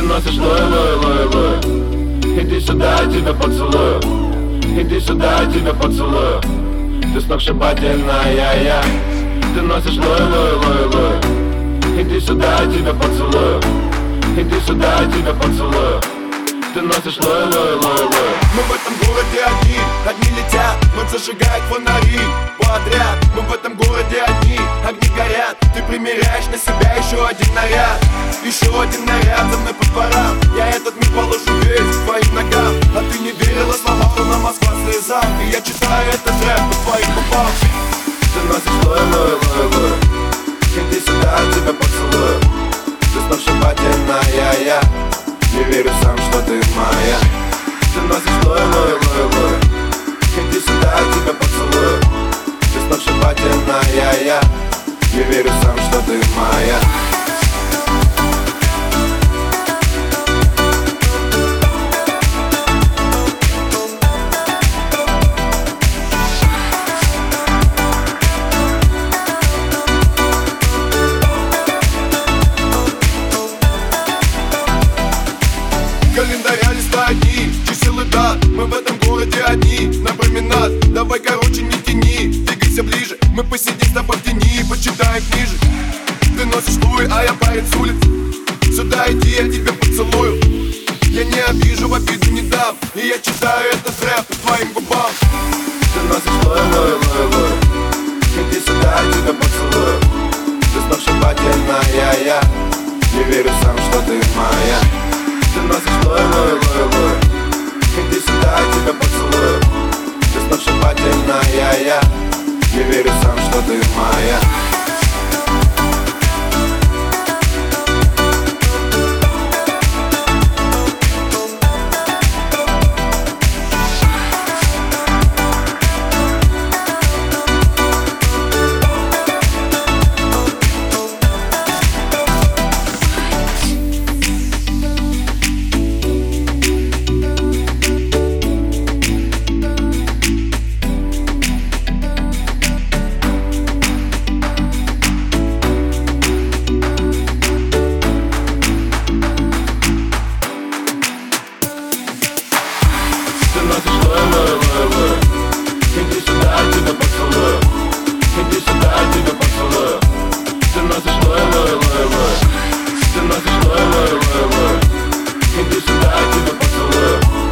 Ты носишь лой, лой, лой, лой. Иди сюда, я тебя поцелую. Иди сюда, я тебя поцелую. Ты сногсшибательная, я. Ты носишь лой, лой, лой, лой. Иди сюда, я тебя поцелую. Иди сюда, я тебя поцелую. Ты носишь лой, лой, лой, лой. Мы в этом городе одни, одни летят Ночь зажигает фонари. Подряд Мы в этом городе одни, огни горят. Ты примеряешь на себя еще один наряд Еще один я Не верю сам, что ты моя. Ты носишь лой, лой, лой, лой Иди сюда, тебя поцелую. Ты сногсшибательная, я. Не верю сам, что ты моя с тобой в тени, почитаем книжек. Ты носишь луи, а я парень с улицы Сюда иди, я тебя поцелую. Я не обижу, в обиду не дам. И я читаю этот рэп по твоим губам. Ты носишь лой, лой, лой, лой Иди сюда, я тебя поцелую. Ты сногсшибательная, я Не верю сам, что ты моя. Ты носишь лой, лой, лой, лой Иди сюда, я тебя поцелую. Ты сногсшибательная, я Не верю ты моя носишь лой, лой, лой, лой Иди сюда, я тебя поцелую Иди сюда,